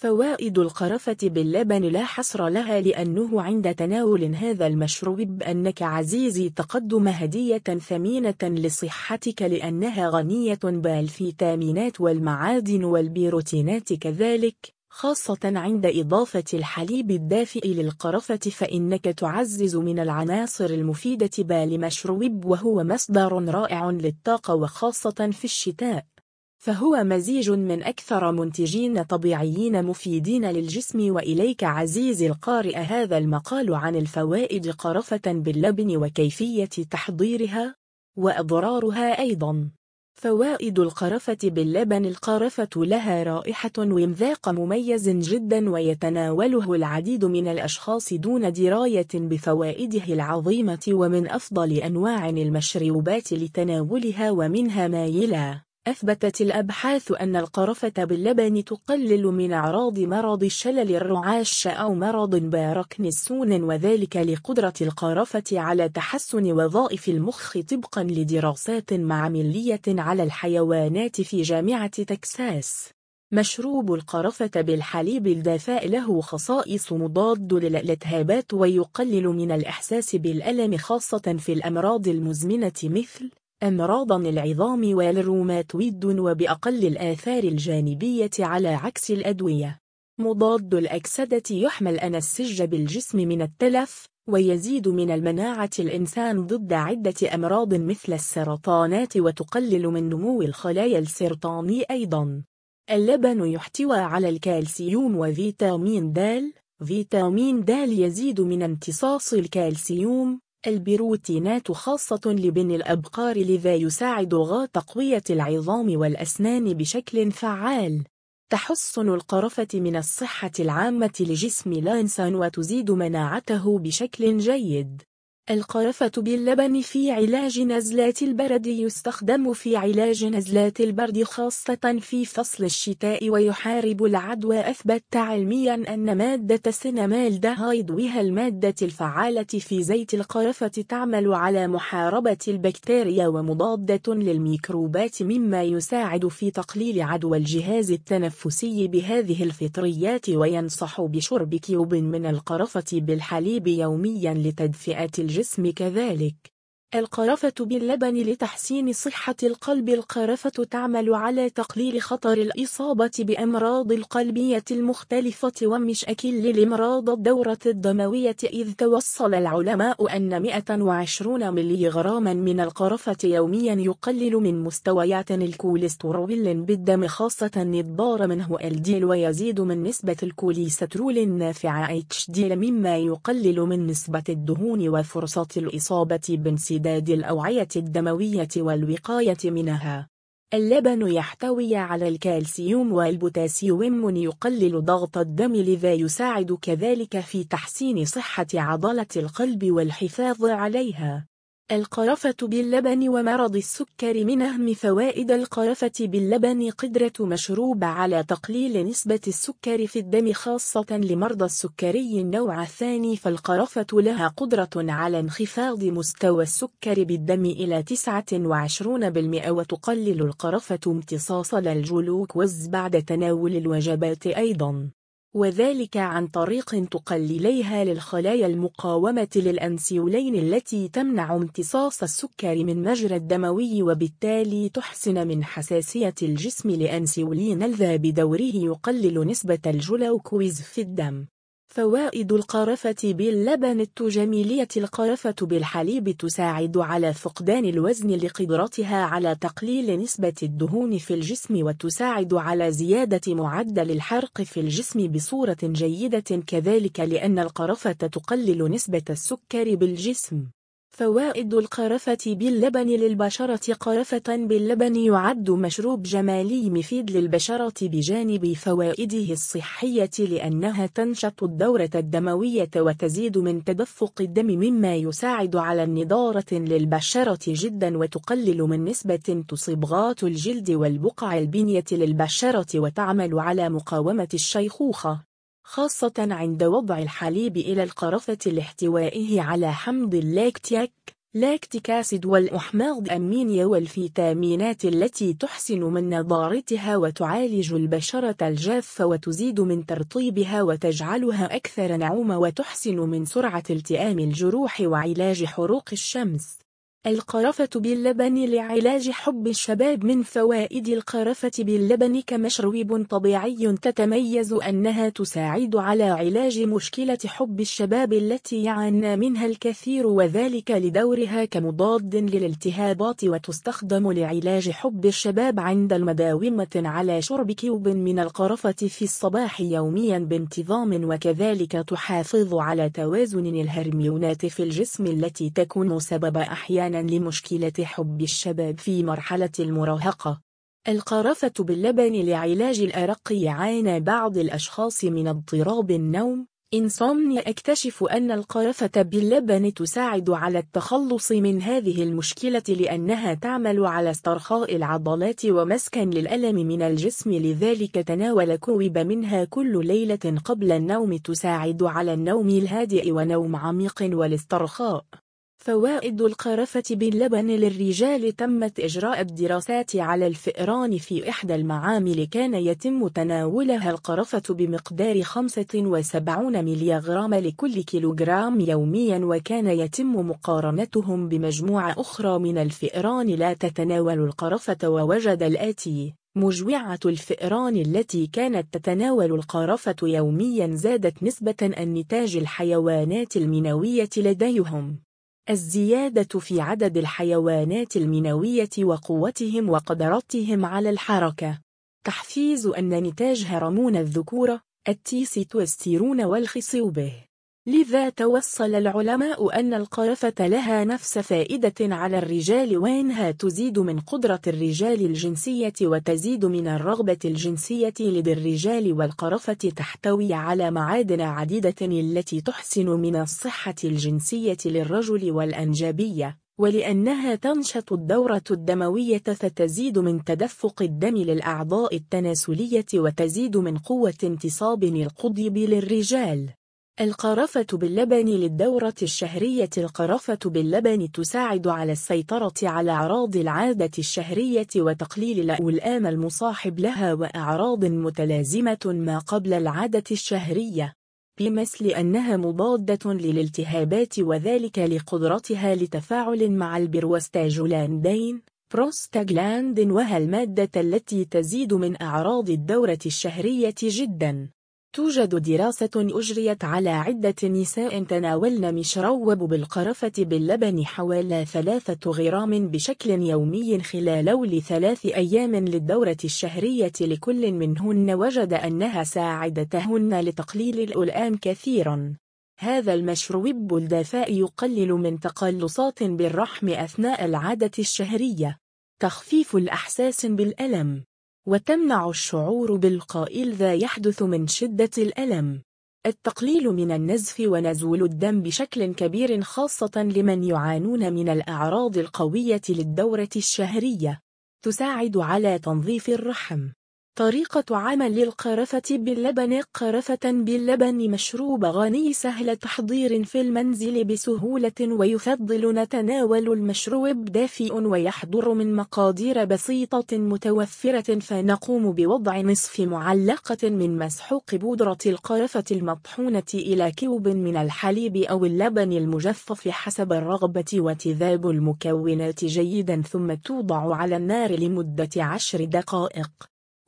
فوائد القرفة باللبن لا حصر لها لأنه عند تناول هذا المشروب بأنك عزيزي تقدم هدية ثمينة لصحتك لأنها غنية بالفيتامينات والمعادن والبيروتينات كذلك خاصة عند إضافة الحليب الدافئ للقرفة فإنك تعزز من العناصر المفيدة بالمشروب وهو مصدر رائع للطاقة وخاصة في الشتاء. فهو مزيج من أكثر منتجين طبيعيين مفيدين للجسم وإليك عزيزي القارئ. هذا المقال عن الفوائد قرفة باللبن وكيفية تحضيرها وأضرارها أيضا. فوائد القرفة باللبن القرفة لها رائحة ومذاق مميز جدا ويتناوله العديد من الأشخاص دون دراية بفوائده العظيمة ومن أفضل أنواع المشروبات لتناولها ومنها ما يلا أثبتت الأبحاث أن القرفة باللبن تقلل من أعراض مرض الشلل الرعاش أو مرض باركنسون وذلك لقدرة القرفة على تحسن وظائف المخ طبقا لدراسات معملية على الحيوانات في جامعة تكساس. مشروب القرفة بالحليب الدافئ له خصائص مضاد للالتهابات ويقلل من الإحساس بالألم خاصة في الأمراض المزمنة مثل أمراض العظام والروماتويد وبأقل الآثار الجانبية على عكس الأدوية. مضاد الأكسدة يحمل أنسج بالجسم من التلف ويزيد من المناعة الإنسان ضد عدة أمراض مثل السرطانات وتقلل من نمو الخلايا السرطاني أيضا. اللبن يحتوى على الكالسيوم وفيتامين د فيتامين د يزيد من امتصاص الكالسيوم. البروتينات خاصة لبن الأبقار لذا يساعد على تقوية العظام والأسنان بشكل فعال. تحسن القرفة من الصحة العامة لجسم الإنسان وتزيد مناعته بشكل جيد. القرفة باللبن في علاج نزلات البرد يستخدم في علاج نزلات البرد خاصة في فصل الشتاء ويحارب العدوى. أثبت علميا أن مادة سينامالدهايد وهي المادة الفعالة في زيت القرفة تعمل على محاربة البكتيريا ومضادة للميكروبات مما يساعد في تقليل عدوى الجهاز التنفسي بهذه الفطريات وينصح بشرب كوب من القرفة بالحليب يوميا لتدفئة الجسم. الجسم كذلك. القرفة باللبن لتحسين صحة القلب. القرفة تعمل على تقليل خطر الإصابة بأمراض القلبية المختلفة ومشاكل للإمراض. الدورة الدموية إذ توصل العلماء أن 120 مليغراما من القرفة يوميا يقلل من مستويات الكوليسترول بالدم خاصة الضار منه. ال LDL ويزيد من نسبة الكوليسترول النافع HDL مما يقلل من نسبة الدهون وفرصة الإصابة بانسداد امتداد الأوعية الدموية والوقاية منها. اللبن يحتوي على الكالسيوم والبوتاسيوم يقلل ضغط الدم لذا يساعد كذلك في تحسين صحة عضلة القلب والحفاظ عليها. القرفة باللبن ومرض السكر من أهم فوائد القرفة باللبن قدرة مشروب على تقليل نسبة السكر في الدم خاصة لمرضى السكري النوع الثاني. فالقرفة لها قدرة على انخفاض مستوى السكر بالدم إلى 29% وتقلل القرفة امتصاص الجلوكوز بعد تناول الوجبات أيضاً. وذلك عن طريق تقلليها للخلايا المقاومة للأنسيولين التي تمنع امتصاص السكر من مجرى الدموي وبالتالي تحسن من حساسية الجسم لأنسيولين الذا بدوره يقلل نسبة الجلوكوز في الدم. فوائد القرفة باللبن التجميلية القرفة بالحليب تساعد على فقدان الوزن لقدرتها على تقليل نسبة الدهون في الجسم وتساعد على زيادة معدل الحرق في الجسم بصورة جيدة كذلك لأن القرفة تقلل نسبة السكر بالجسم. فوائد القرفة باللبن للبشرة. قرفة باللبن يعد مشروب جمالي مفيد للبشرة بجانب فوائده الصحية لأنها تنشط الدورة الدموية وتزيد من تدفق الدم مما يساعد على النضارة للبشرة جدا وتقلل من نسبة تصبغات الجلد والبقع البنية للبشرة وتعمل على مقاومة الشيخوخة. خاصة عند وضع الحليب إلى القرفة لاحتوائه على حمض اللاكتيك لاكتيك أسيد والأحماض أمينية والفيتامينات التي تحسن من نضارتها وتعالج البشرة الجافة وتزيد من ترطيبها وتجعلها أكثر نعومة وتحسن من سرعة التئام الجروح وعلاج حروق الشمس. القرفة باللبن لعلاج حب الشباب من فوائد القرفة باللبن كمشروب طبيعي تتميز أنها تساعد على علاج مشكلة حب الشباب التي يعانى منها الكثير وذلك لدورها كمضاد للالتهابات وتستخدم لعلاج حب الشباب عند المداومة على شرب كوب من القرفة في الصباح يوميا بانتظام وكذلك تحافظ على توازن الهرمونات في الجسم التي تكون سبب أحيانا أحيانا لمشكلة حب الشباب في مرحلة المراهقة. القرفة باللبن لعلاج الأرق يعانى بعض الأشخاص من اضطراب النوم. إنسومنيا أكتشف أن القرفة باللبن تساعد على التخلص من هذه المشكلة لأنها تعمل على استرخاء العضلات ومسكن للألم من الجسم لذلك تناول كوب منها كل ليلة قبل النوم تساعد على النوم الهادئ ونوم عميق والاسترخاء. فوائد القرفة باللبن للرجال تمت إجراء الدراسات على الفئران في إحدى المعامل كان يتم تناولها القرفة بمقدار 75 مليغرام لكل كيلوغرام يوميا وكان يتم مقارنتهم بمجموعة أخرى من الفئران لا تتناول القرفة ووجد الآتي. مجوعة الفئران التي كانت تتناول القرفة يوميا زادت نسبة النتاج الحيوانات المنوية لديهم. الزيادة في عدد الحيوانات المنوية وقوتهم وقدرتهم على الحركة. تحفيز أن نتاج هرمون الذكورة التيستوستيرون والخصوبة لذا توصل العلماء أن القرفة لها نفس فائدة على الرجال وإنها تزيد من قدرة الرجال الجنسية وتزيد من الرغبة الجنسية لدى الرجال والقرفة تحتوي على معادن عديدة التي تحسن من الصحة الجنسية للرجل والأنجابية ولأنها تنشط الدورة الدموية فتزيد من تدفق الدم للأعضاء التناسلية وتزيد من قوة انتصاب القضيب للرجال. القرفة باللبن للدورة الشهرية. القرفة باللبن تساعد على السيطرة على أعراض العادة الشهرية وتقليل الآلام المصاحب لها وأعراض متلازمة ما قبل العادة الشهرية بمثل أنها مضادة للالتهابات وذلك لقدرتها لتفاعل مع البروستاجلاندين بروستاجلاند وهي المادة التي تزيد من أعراض الدورة الشهرية جداً. توجد دراسة أجريت على عدة نساء تناولن مشروب بالقرفة باللبن حوالي ثلاثة غرام بشكل يومي خلال لثلاث أيام للدورة الشهرية لكل منهن وجد أنها ساعدتهن لتقليل الألآم كثيرا. هذا المشروب الدافئ يقلل من تقلصات بالرحم أثناء العادة الشهرية. تخفيف الأحساس بالألم. وتمنع الشعور بالقائل ذا يحدث من شدة الألم. التقليل من النزف ونزول الدم بشكل كبير خاصة لمن يعانون من الأعراض القوية للدورة الشهرية تساعد على تنظيف الرحم. طريقة عمل القرفة باللبن قرفة باللبن مشروب غني سهل تحضير في المنزل بسهولة ويفضل نتناول المشروب دافئ ويحضر من مقادير بسيطة متوفرة فنقوم بوضع نصف معلقة من مسحوق بودرة القرفة المطحونة إلى كوب من الحليب أو اللبن المجفف حسب الرغبة وتذاب المكونات جيدا ثم توضع على النار لمدة عشر دقائق.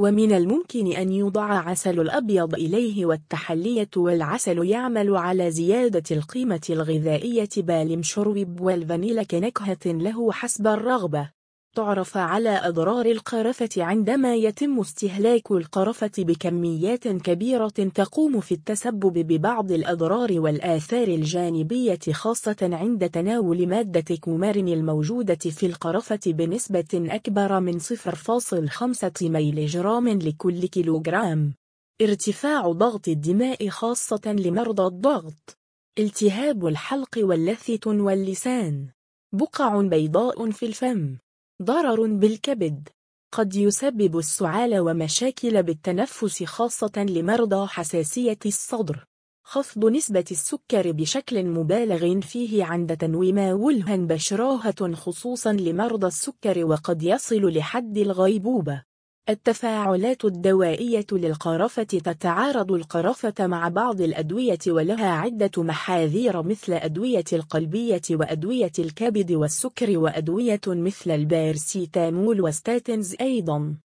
ومن الممكن أن يوضع عسل الأبيض إليه والتحلية والعسل يعمل على زيادة القيمة الغذائية بالمشروب والفانيلا كنكهة له حسب الرغبة. تعرف على أضرار القرفة عندما يتم استهلاك القرفة بكميات كبيرة تقوم في التسبب ببعض الأضرار والآثار الجانبية خاصة عند تناول مادة كومارين الموجودة في القرفة بنسبة أكبر من 0.5 ميليجرام لكل كيلوغرام. ارتفاع ضغط الدماء خاصة لمرضى الضغط. التهاب الحلق واللثة واللسان. بقع بيضاء في الفم. ضرر بالكبد. قد يسبب السعال ومشاكل بالتنفس خاصة لمرضى حساسية الصدر. خفض نسبة السكر بشكل مبالغ فيه عند تنويم ولها بشراهة خصوصا لمرضى السكر وقد يصل لحد الغيبوبة. التفاعلات الدوائية للقرفة تتعارض القرفة مع بعض الأدوية ولها عدة محاذير مثل أدوية القلبية وأدوية الكبد والسكر وأدوية مثل البارسيتامول وستاتنز أيضا.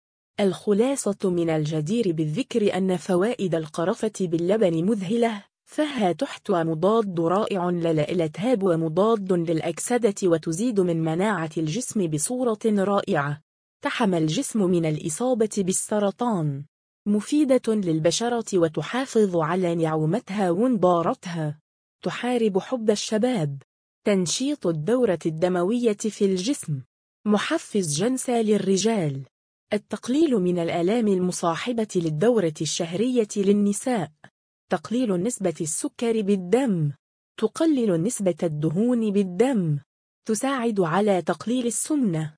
الخلاصة من الجدير بالذكر أن فوائد القرفة باللبن مذهلة فها تحتوى مضاد رائع للالتهاب ومضاد للأكسدة وتزيد من مناعة الجسم بصورة رائعة. تحمى الجسم من الإصابة بالسرطان. مفيدة للبشرة وتحافظ على نعومتها ونضارتها. تحارب حب الشباب. تنشيط الدورة الدموية في الجسم. محفز جنسى للرجال. التقليل من الآلام المصاحبة للدورة الشهرية للنساء. تقليل نسبة السكر بالدم. تقلل نسبة الدهون بالدم. تساعد على تقليل السمنة.